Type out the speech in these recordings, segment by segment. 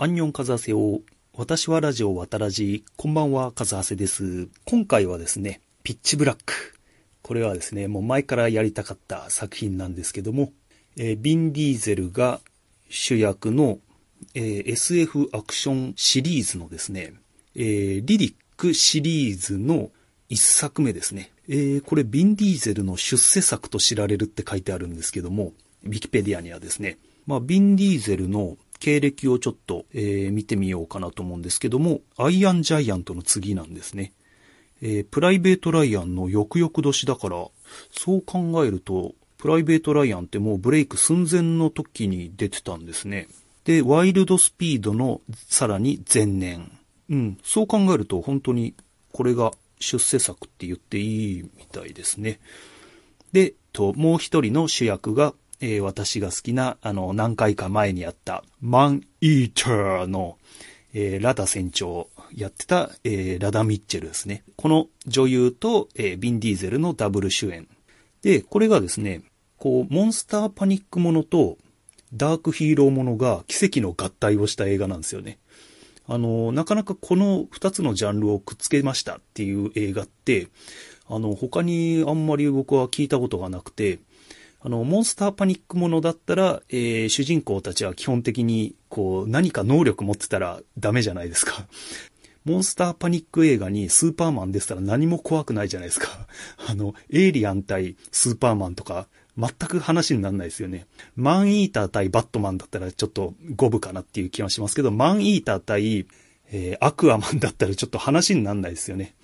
アンニョンカズハセを私はラジオ渡らじ、こんばんは、カズハセです。今回はですね、ピッチブラック。これはですね、もう前からやりたかった作品なんですけども、えービン・ディーゼルが主役の、えー SF アクションシリーズのですね、えーリリックシリーズの一作目ですね。えーこれビン・ディーゼルの出世作と知られるって書いてあるんですけども、ウィキペディアにはですね、まあ、ビン・ディーゼルの経歴をちょっと、えー見てみようかなと思うんですけども、アイアンジャイアントの次なんですね。えープライベート・ライアンの翌々年だから、そう考えると、プライベート・ライアンってもうブレイク寸前の時に出てたんですね。で、ワイルド・スピードのさらに前年。うん、そう考えると本当にこれが出世作って言っていいみたいですね。で、と、もう一人の主役が、えー私が好きな、あの、何回か前にやった、マン・イーターの、えーラダ船長をやってた、えーラダ・ミッチェルですね。この女優と、えービン・ディーゼルのダブル主演。で、これがですね、こう、モンスターパニックものと、ダークヒーローものが奇跡の合体をした映画なんですよね。あの、なかなかこの二つのジャンルをくっつけましたっていう映画って、あの、他にあんまり僕は聞いたことがなくて、あの、モンスターパニックものだったら、えー主人公たちは基本的に、こう、何か能力持ってたらダメじゃないですか。モンスターパニック映画にスーパーマンでしたら何も怖くないじゃないですか。あの、エイリアン対スーパーマンとか、全く話にならないですよね。マンイーター対バットマンだったらちょっと五分かなっていう気はしますけど、マンイーター対、えーアクアマンだったらちょっと話にならないですよね。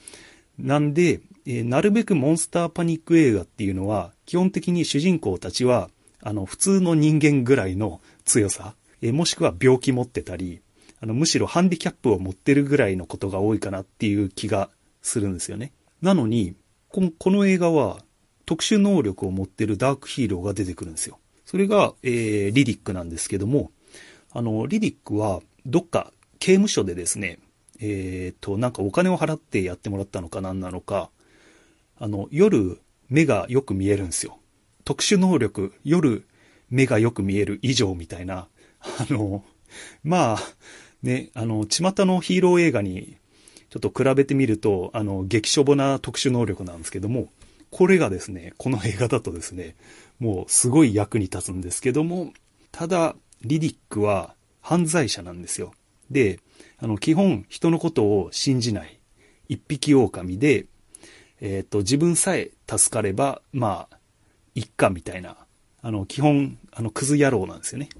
なんで、えーなるべくモンスターパニック映画っていうのは、基本的に主人公たちは、あの、普通の人間ぐらいの強さ、えーもしくは病気持ってたり、あの、むしろハンディキャップを持ってるぐらいのことが多いかなっていう気がするんですよね。なのに、このこの映画は、特殊能力を持ってるダークヒーローが出てくるんですよ。それが、えーリリックなんですけども、あの、リリックは、どっか刑務所でですね、えっ、と、なんかお金を払ってやってもらったのか何なのか、あの、夜、目がよく見えるんですよ。特殊能力、夜、目がよく見える以上みたいな、あの、まあ、ね、あの、巷のヒーロー映画に、ちょっと比べてみると、あの、激しょぼな特殊能力なんですけども、これがですね、この映画だとですね、もうすごい役に立つんですけども、ただ、リリックは犯罪者なんですよ。で、あの、基本人のことを信じない。一匹狼で、えっ、と、自分さえ助かれば、まあ、一家みたいな、あの、基本、あの、クズ野郎なんですよね。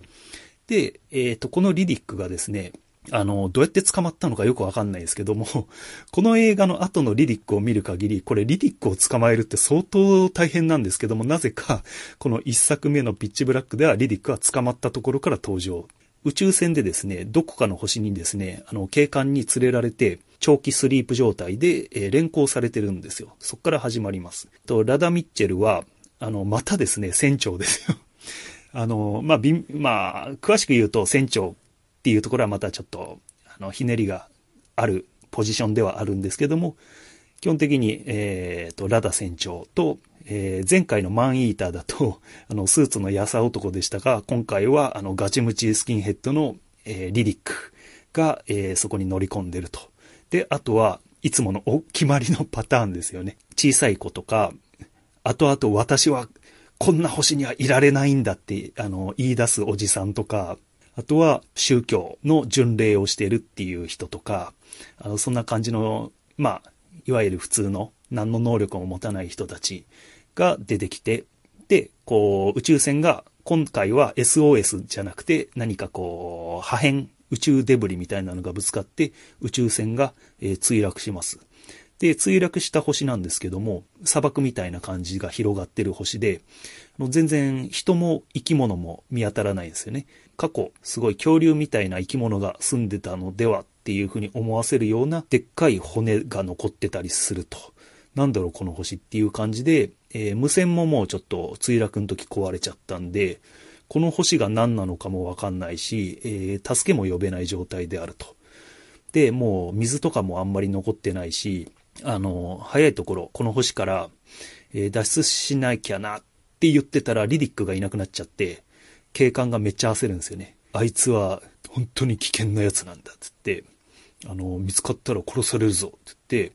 で、えっ、と、このリリックがですね、あの、どうやって捕まったのかよくわかんないですけども、この映画の後のリリックを見る限り、これリリックを捕まえるって相当大変なんですけども、なぜか、この一作目のピッチブラックではリリックは捕まったところから登場。宇宙船でですね、どこかの星にですね、あの、警官に連れられて、長期スリープ状態で、えー連行されてるんですよ。そこから始まります。と、ラダ・ミッチェルは、あの、またですね、船長ですよ。あの、まあ、び、まあ、詳しく言うと船長っていうところはまたちょっと、あの、ひねりがあるポジションではあるんですけども、基本的に、えっ、と、ラダ船長と、えー前回のマンイーターだと、あの、スーツのやさ男でしたが、今回は、あの、ガチムチスキンヘッドの、えーリリックが、えーそこに乗り込んでると。で、あとは、いつものお決まりのパターンですよね。小さい子とか、後々私はこんな星にはいられないんだって、あの、言い出すおじさんとか、あとは宗教の巡礼をしてるっていう人とか、あの、そんな感じの、まあ、いわゆる普通の何の能力も持たない人たちが出てきて、で、こう、宇宙船が今回は SOS じゃなくて何かこう、破片、宇宙デブリみたいなのがぶつかって宇宙船が、え墜落します。で、墜落した星なんですけども、砂漠みたいな感じが広がってる星で、の全然人も生き物も見当たらないですよね。過去、すごい恐竜みたいな生き物が住んでたのではっていうふうに思わせるようなでっかい骨が残ってたりすると。なんだろうこの星っていう感じで、えー無線ももうちょっと墜落の時壊れちゃったんで、この星が何なのかもわかんないし、えー助けも呼べない状態であると。で、もう水とかもあんまり残ってないし、あの、早いところ、この星から、えー脱出しなきゃなって言ってたらリリックがいなくなっちゃって、警官がめっちゃ焦るんですよね。あいつは本当に危険な奴なんだっ、つって、あの、見つかったら殺されるぞ、つって、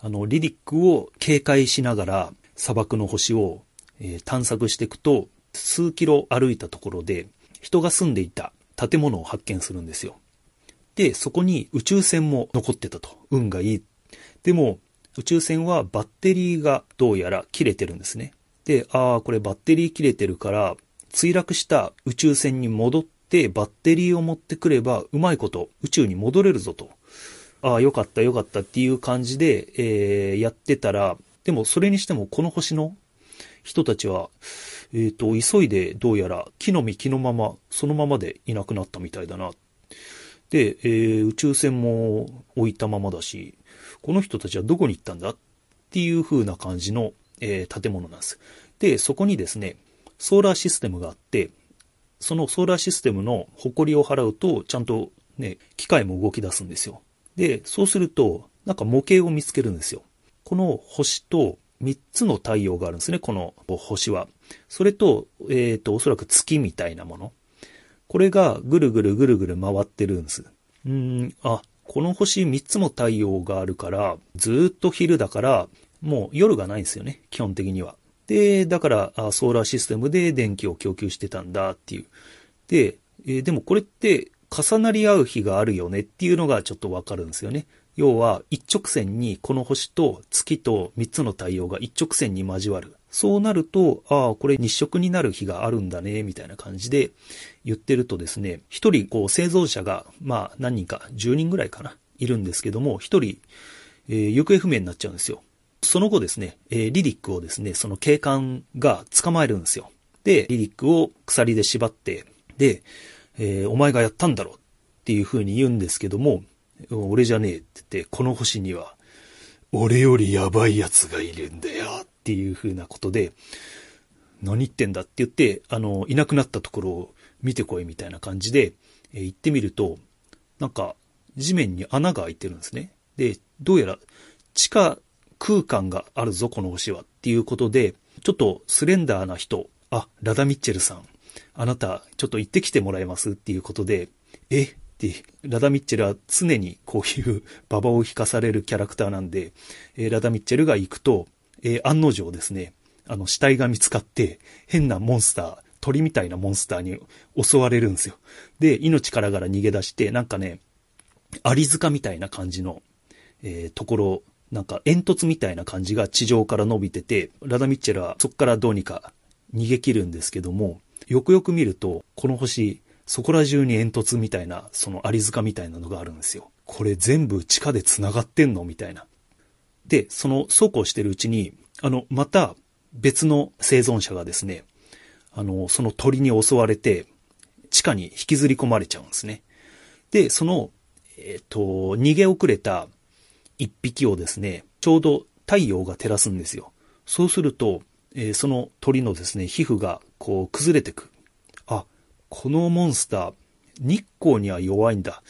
あの、リディックを警戒しながら砂漠の星を、えー、探索していくと、数キロ歩いたところで人が住んでいた建物を発見するんですよ。で、そこに宇宙船も残ってたと。運がいい。でも、宇宙船はバッテリーがどうやら切れてるんですね。で、ああ、これバッテリー切れてるから、墜落した宇宙船に戻ってバッテリーを持ってくればうまいこと宇宙に戻れるぞと。ああ、よかったよかったっていう感じで、えー、やってたら、でもそれにしてもこの星の人たちは、えっ、ー、と、急いでどうやら木の実木のまま、そのままでいなくなったみたいだな。で、えー、宇宙船も置いたままだし、この人たちはどこに行ったんだっていう風な感じの、えー、建物なんです。で、そこにですね、ソーラーシステムがあって、そのソーラーシステムの埃を払うと、ちゃんとね、機械も動き出すんですよ。で、そうすると、なんか模型を見つけるんですよ。この星と3つの太陽があるんですね、この星は。それと、えっ、ー、と、おそらく月みたいなもの。これがぐるぐるぐるぐる回ってるんです。うん、あ、この星3つも太陽があるから、ずっと昼だから、もう夜がないんですよね、基本的には。で、だから、ソーラーシステムで電気を供給してたんだっていう。で、えー、でもこれって重なり合う日があるよねっていうのがちょっとわかるんですよね。要は一直線にこの星と月と三つの太陽が一直線に交わる。そうなると、ああ、これ日食になる日があるんだね、みたいな感じで言ってるとですね、一人こう生存者が、まあ何人か、10人ぐらいかな、いるんですけども、一人、えー、行方不明になっちゃうんですよ。その後ですね、えー、リディックをですね、その警官が捕まえるんですよ。で、リディックを鎖で縛って、で、えー、お前がやったんだろうっていう風に言うんですけども、俺じゃねえって言って、この星には、俺よりやばい奴がいるんだよっていう風なことで、何言ってんだって言って、あの、いなくなったところを見てこいみたいな感じで、えー、行ってみると、なんか、地面に穴が開いてるんですね。で、どうやら地下空間があるぞ、この星はっていうことで、ちょっとスレンダーな人、あ、ラダ・ミッチェルさん、あなた、ちょっと行ってきてもらえますっていうことで、え、で、ラダ・ミッチェルは常にこういう馬場を引かされるキャラクターなんで、えー、ラダ・ミッチェルが行くと、えー、案の定ですね、あの、死体が見つかって、変なモンスター、鳥みたいなモンスターに襲われるんですよ。で、命からがら逃げ出して、なんかね、アリ塚みたいな感じの、えー、ところ、なんか煙突みたいな感じが地上から伸びてて、ラダ・ミッチェルはそこからどうにか逃げ切るんですけども、よくよく見ると、この星、そこら中に煙突みたいな、そのアリ塚みたいなのがあるんですよ。これ全部地下で繋がってんのみたいな。で、そのそうこうしてるうちに、あの、また別の生存者がですね、あの、その鳥に襲われて、地下に引きずり込まれちゃうんですね。で、その、えっ、ー、と、逃げ遅れた一匹をですね、ちょうど太陽が照らすんですよ。そうすると、えー、その鳥のですね、皮膚がこう崩れてく。このモンスター、日光には弱いんだ。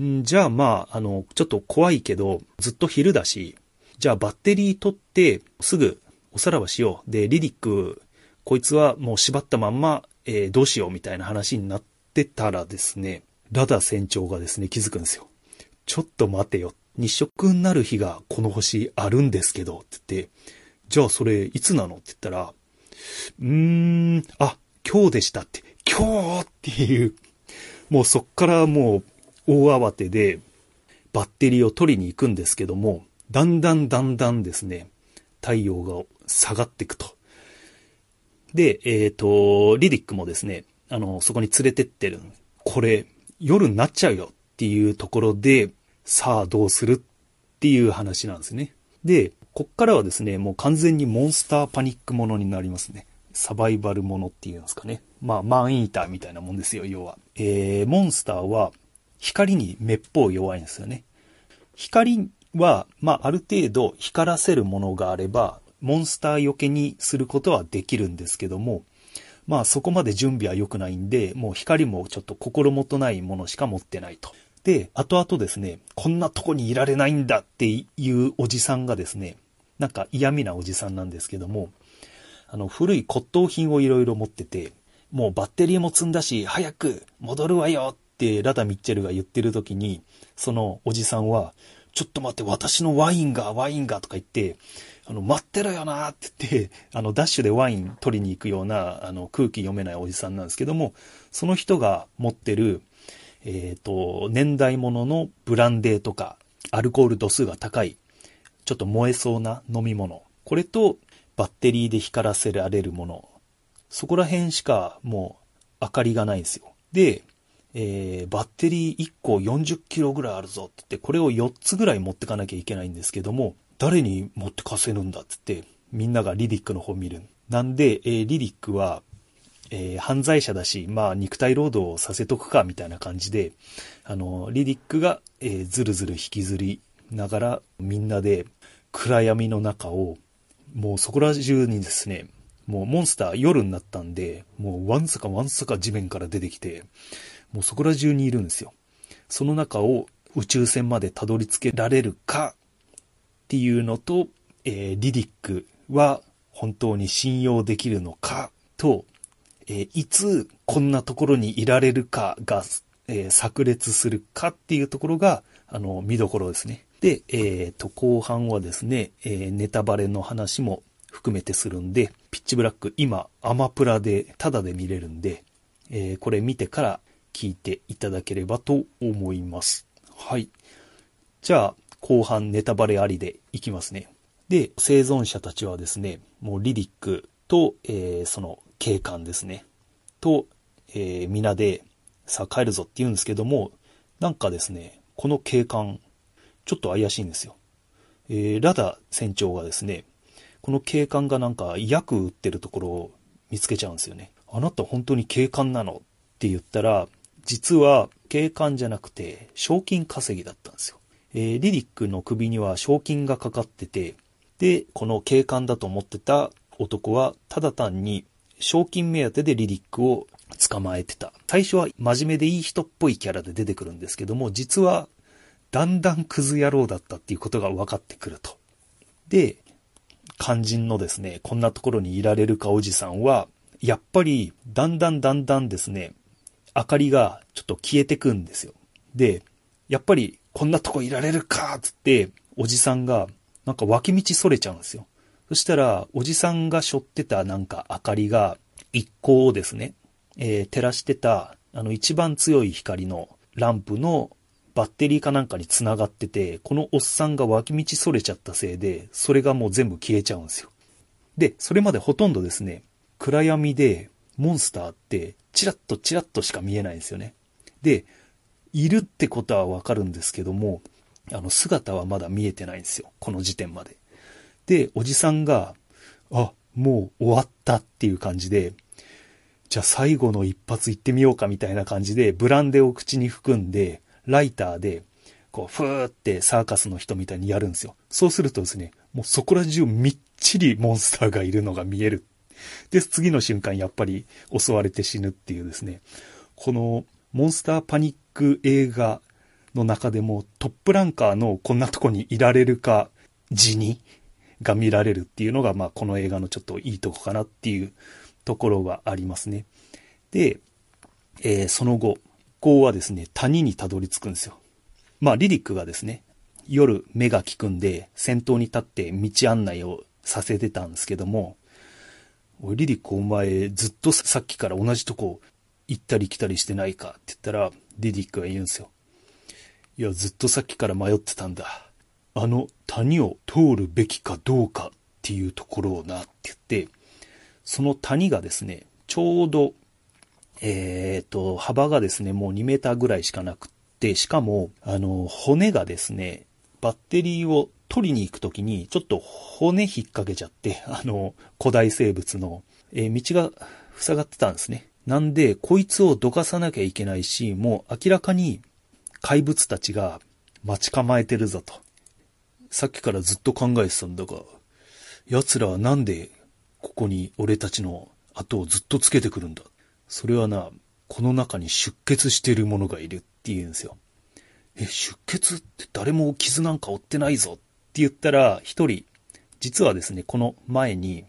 んじゃあまあ、あの、ちょっと怖いけど、ずっと昼だし、じゃあバッテリー取って、すぐおさらばしよう。で、リディック、こいつはもう縛ったまんま、えー、どうしようみたいな話になってたらですね、ラダ船長がですね、気づくんですよ。ちょっと待てよ。日食になる日がこの星あるんですけど、って言って、じゃあそれいつなの？って言ったら、うーん、あ、今日でしたって、今日っていう、もうそっからもう大慌てでバッテリーを取りに行くんですけども、だんだんだんだんですね、太陽が下がっていくと。で、えっ、ー、と、リディックもですね、あの、そこに連れてってる。これ、夜になっちゃうよっていうところで、さあどうするっていう話なんですね。で、こっからはですね、もう完全にモンスターパニックものになりますね。サバイバルものっていうんですかね。まあ、マンイーターみたいなもんですよ、要は。えー、モンスターは光にめっぽう弱いんですよね。光は、まあ、ある程度光らせるものがあれば、モンスターよけにすることはできるんですけども、まあそこまで準備は良くないんで、もう光もちょっと心もとないものしか持ってないと。で、後々ですね、こんなとこにいられないんだっていうおじさんがですね、なんか嫌味なおじさんなんですけども、あの、古い骨董品をいろいろ持ってて、もうバッテリーも積んだし、早く戻るわよってラダ・ミッチェルが言ってる時に、そのおじさんは、ちょっと待って、私のワインが、ワインがとか言って、あの、待ってろよなって言って、あの、ダッシュでワイン取りに行くような、あの、空気読めないおじさんなんですけども、その人が持ってる、えっ、ー、と、年代物のブランデーとか、アルコール度数が高い、ちょっと燃えそうな飲み物。これと、バッテリーで光らせられるもの。そこら辺しかもう明かりがないんですよ。で、えー、バッテリー1個40キロぐらいあるぞって言って、これを4つぐらい持ってかなきゃいけないんですけども、誰に持ってかせるんだって言って、みんながリディックの方見る。なんで、えー、リディックは、えー、犯罪者だし、まあ、肉体労働をさせとくか、みたいな感じで、あの、リディックが、えー、ずるずる引きずりながら、みんなで暗闇の中を、もうそこら中にですね、もうモンスター夜になったんで、もうワンサかワンサか地面から出てきて、もうそこら中にいるんですよ。その中を宇宙船までたどり着けられるかっていうのと、えー、リディックは本当に信用できるのかと、えー、いつこんなところにいられるかが、えー、炸裂するかっていうところが、あの、見どころですね。で、えっ、と、後半はですね、えネタバレの話も含めてするんで、ピッチブラック今アマプラでタダで見れるんで、えーこれ見てから聞いていただければと思います。はい。じゃあ、後半ネタバレありでいきますね。で、生存者たちはですね、もうリリックと、えー、その警官ですね、と、えー、皆で、さあ帰るぞって言うんですけども、なんかですね、この警官、ちょっと怪しいんですよ。えー、ラダ船長がですね、この警官がなんか薬打ってるところを見つけちゃうんですよね。あなた本当に警官なのって言ったら、実は警官じゃなくて賞金稼ぎだったんですよ。えー、リリックの首には賞金がかかってて、で、この警官だと思ってた男はただ単に賞金目当てでリリックを捕まえてた。最初は真面目でいい人っぽいキャラで出てくるんですけども、実はだんだんクズ野郎だったっていうことが分かってくると。で、肝心のですね、こんなところにいられるかおじさんは、やっぱりだんだんだんだんですね、明かりがちょっと消えてくんですよ。で、やっぱりこんなとこいられるかつって、おじさんが、なんか脇道それちゃうんですよ。そしたら、おじさんが背負ってたなんか明かりが、一光をですね、えー、照らしてた、あの一番強い光のランプのバッテリーかなんかに繋がってて、このおっさんが脇道それちゃったせいで、それがもう全部消えちゃうんですよ。で、それまでほとんどですね、暗闇でモンスターってチラッとチラッとしか見えないんですよね。で、いるってことはわかるんですけども、あの、姿はまだ見えてないんですよ。この時点まで。で、おじさんが、あ、もう終わったっていう感じで、じゃあ最後の一発行ってみようかみたいな感じで、ブランデを口に含んで、ライターで、こう、ふーってサーカスの人みたいにやるんですよ。そうするとですね、もうそこら中みっちりモンスターがいるのが見える。で、次の瞬間やっぱり襲われて死ぬっていうですね、このモンスターパニック映画の中でもトップランカーのこんなとこにいられるか地にが見られるっていうのが、まあ、この映画のちょっといいとこかなっていうところがありますね。で、えー、その後、こうはですね、谷にたどり着くんですよ。まあ、リリックがですね、夜目が利くんで、先頭に立って道案内をさせてたんですけども、おい、リリックお前ずっとさっきから同じとこ行ったり来たりしてないかって言ったら、ディディックが言うんですよ。いや、ずっとさっきから迷ってたんだ。あの谷を通るべきかどうかっていうところをなって言って、その谷がですね、ちょうど、えっ、ー、と、幅がですね、もう2メーターぐらいしかなくって、しかも、あの、骨がですね、バッテリーを取りに行くときに、ちょっと骨引っ掛けちゃって、あの、古代生物の、えー、道が塞がってたんですね。なんで、こいつをどかさなきゃいけないし、もう明らかに怪物たちが待ち構えてるぞと。さっきからずっと考えてたんだが、奴らはなんでここに俺たちの後をずっとつけてくるんだ。それはな、この中に出血してる者がいるって言うんですよ。え、出血って誰も傷なんか負ってないぞって言ったら、一人、実はですね、この前に、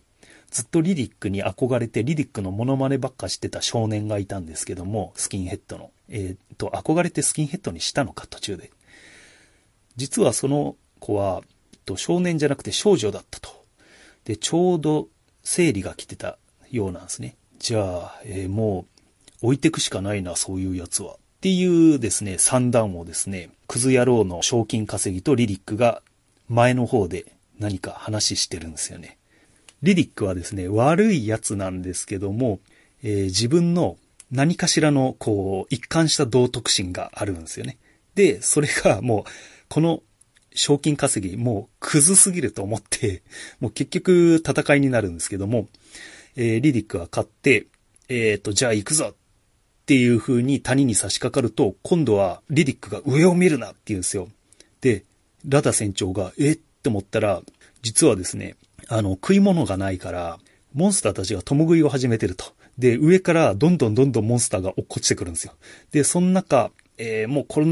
ずっとリリックに憧れてリリックのモノマネばっかしてた少年がいたんですけども、スキンヘッドの。えっ、と、憧れてスキンヘッドにしたのか、途中で。実はその子は、と少年じゃなくて少女だったと。で、ちょうど生理が来てたようなんですね。じゃあ、えー、もう置いてくしかないな、そういうやつは。っていうですね、三段をですね、クズ野郎の賞金稼ぎとリリックが前の方で何か話してるんですよね。リリックはですね、悪いやつなんですけども、えー、自分の何かしらの、こう、一貫した道徳心があるんですよね。で、それがもう、この賞金稼ぎ、もうクズすぎると思って、もう結局戦いになるんですけども、えー、リリックは勝って、えっ、ー、と、じゃあ行くぞっていう風に谷に差し掛かると、今度はリリックが上を見るなって言うんですよ。で、ラダ船長が、えっ？て思ったら、実はですね、あの、食い物がないから、モンスターたちが共食いを始めてると。で、上からどんどんどんどんモンスターが落っこちてくるんですよ。で、その中、えー、もうこれ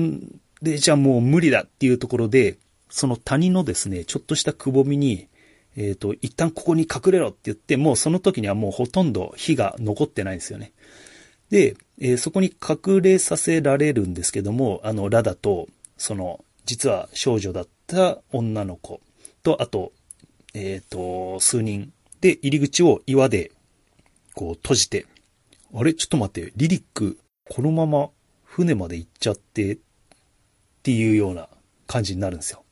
で、じゃあもう無理だっていうところで、その谷のですね、ちょっとしたくぼみに、えっ、ー、と、一旦ここに隠れろって言って、もうその時にはもうほとんど火が残ってないんですよね。で、えー、そこに隠れさせられるんですけども、あの、ラダと、その、実は少女だった女の子と、あと、えっ、ー、と、数人で入り口を岩で、こう閉じて、あれ？ちょっと待って、リリック、このまま船まで行っちゃって、っていうような感じになるんですよ。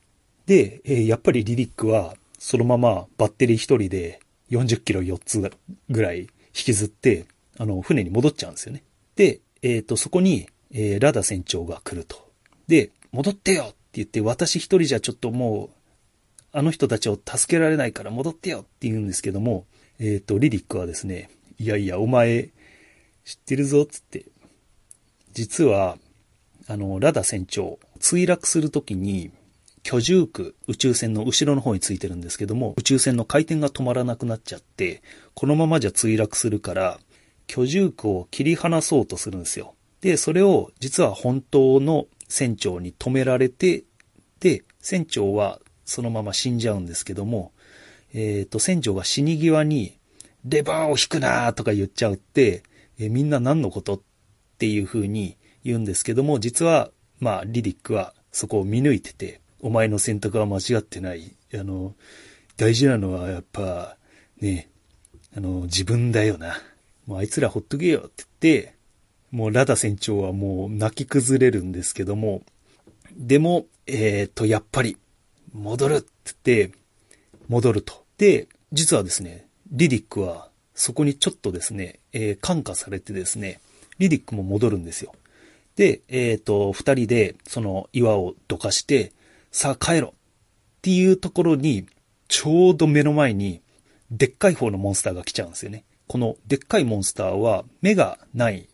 で、えー、やっぱりリリックは、そのままバッテリー一人で40キロ4つぐらい引きずって、あの、船に戻っちゃうんですよね。で、えっ、ー、と、そこに、えー、ラダ船長が来ると。で、戻ってよって言って、私一人じゃちょっともう、あの人たちを助けられないから戻ってよって言うんですけども、えっ、ー、と、リリックはですね、いやいや、お前、知ってるぞ、つって。実は、あの、ラダ船長、墜落するときに、居住区、宇宙船の後ろの方についてるんですけども、宇宙船の回転が止まらなくなっちゃって、このままじゃ墜落するから、居住区を切り離そうとするんですよ。で、それを実は本当の船長に止められて、で、船長はそのまま死んじゃうんですけども、えっ、ー、と、船長が死に際に、レバーを引くなとか言っちゃうって、えー、みんな何のことっていう風に言うんですけども、実は、まあ、リリックはそこを見抜いてて、お前の選択は間違ってない。あの、大事なのはやっぱ、ね、あの、自分だよな。もうあいつらほっとけよって言って、もうラダ船長はもう泣き崩れるんですけども、でも、えっ、ー、と、やっぱり、戻るって言って、戻ると。で、実はですね、リリックはそこにちょっとですね、えー、感化されてですね、リリックも戻るんですよ。で、えっ、ー、と、二人でその岩をどかして、さあ帰ろっていうところに、ちょうど目の前に、でっかい方のモンスターが来ちゃうんですよね。このでっかいモンスターは目がない。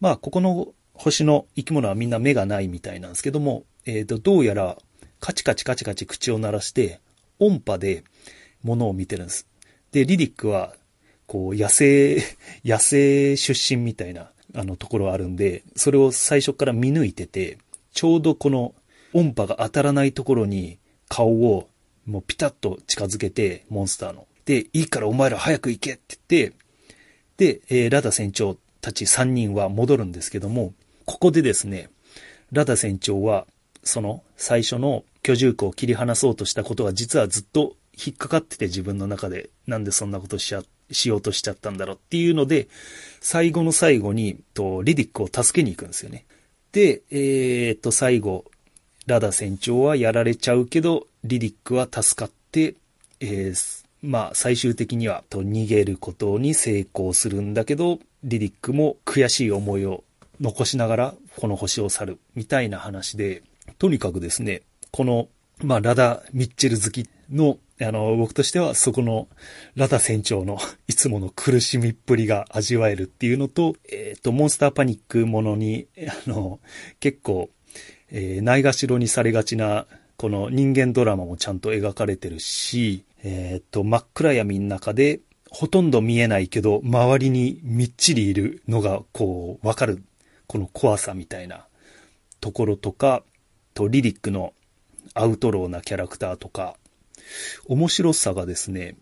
まあ、ここの星の生き物はみんな目がないみたいなんですけども、えっ、ー、と、どうやらカチカチカチカチ口を鳴らして、音波で物を見てるんです。で、リリックは、こう、野生、野生出身みたいな、あの、ところあるんで、それを最初から見抜いてて、ちょうどこの音波が当たらないところに顔をもうピタッと近づけて、モンスターの。で、いいからお前ら早く行けって言って、で、えー、ラダ船長たち3人は戻るんですけども、ここでですね、ラダ船長は、その最初の居住区を切り離そうとしたことが実はずっと引っかかってて自分の中で、なんでそんなことしちゃ、しようとしちゃったんだろうっていうので、最後の最後に、と、リディックを助けに行くんですよね。で、えー、っと、最後、ラダ船長はやられちゃうけど、リディックは助かって、えー、まあ、最終的には、と、逃げることに成功するんだけど、リディックも悔しい思いを残しながら、この星を去る、みたいな話で、とにかくですね、この、まあ、ラダ・ミッチェル好きの、あの、僕としては、そこの、ラダ船長のいつもの苦しみっぷりが味わえるっていうのと、えっ、ー、と、モンスターパニックものに、あの、結構、えー、ないがしろにされがちな、この人間ドラマもちゃんと描かれてるし、えっ、と、真っ暗闇の中で、ほとんど見えないけど、周りにみっちりいるのが、こう、わかる、この怖さみたいなところとか、と、リリックのアウトローなキャラクターとか、面白さがですね、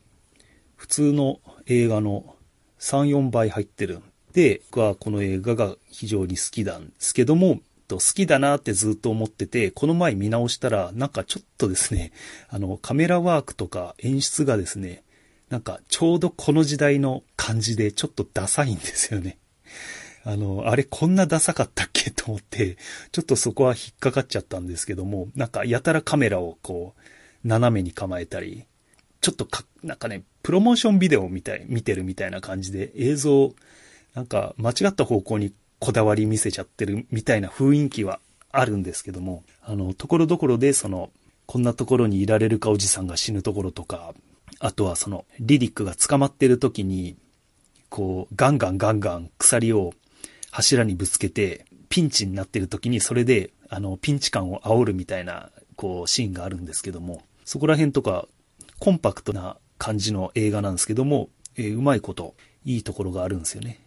普通の映画の3、4倍入ってるんで、僕はこの映画が非常に好きなんですけども、と好きだなってずっと思ってて、この前見直したら、なんかちょっとですね、あの、カメラワークとか演出がですね、なんかちょうどこの時代の感じでちょっとダサいんですよね。あの、あれこんなダサかったっけと思って、ちょっとそこは引っかかっちゃったんですけども、なんかやたらカメラをこう、斜めに構えたり、ちょっとか、なんかね、プロモーションビデオみたい、見てるみたいな感じで映像、なんか間違った方向にこだわり見せちゃってるみたいな雰囲気はあるんですけども、あの、ところどころでその、こんなところにいられるかおじさんが死ぬところとか、あとはその、リリックが捕まってる時に、こう、ガンガンガンガン鎖を柱にぶつけて、ピンチになってる時にそれで、あの、ピンチ感を煽るみたいな、こう、シーンがあるんですけども、そこら辺とか、コンパクトな感じの映画なんですけども、えー、うまいこと、いいところがあるんですよね。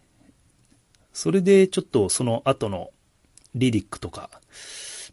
それで、ちょっとその後のリリックとか、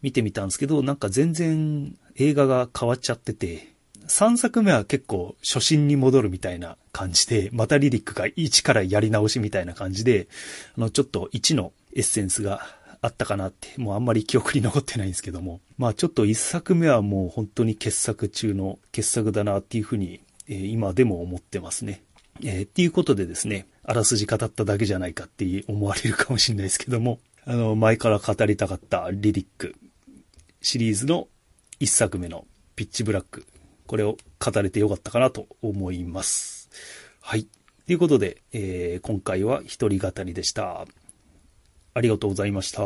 見てみたんですけど、なんか全然映画が変わっちゃってて、3作目は結構初心に戻るみたいな感じで、またリリックが1からやり直しみたいな感じで、あの、ちょっと1のエッセンスがあったかなって、もうあんまり記憶に残ってないんですけども、まあちょっと1作目はもう本当に傑作中の傑作だなっていうふうに、えー、今でも思ってますね。えー、っていうことでですね、あらすじ語っただけじゃないかって思われるかもしれないですけども、あの、前から語りたかったリリックシリーズの1作目のピッチブラックこれを語れてよかったかなと思います。はい。ということで、えー、今回は一人語りでした。ありがとうございました。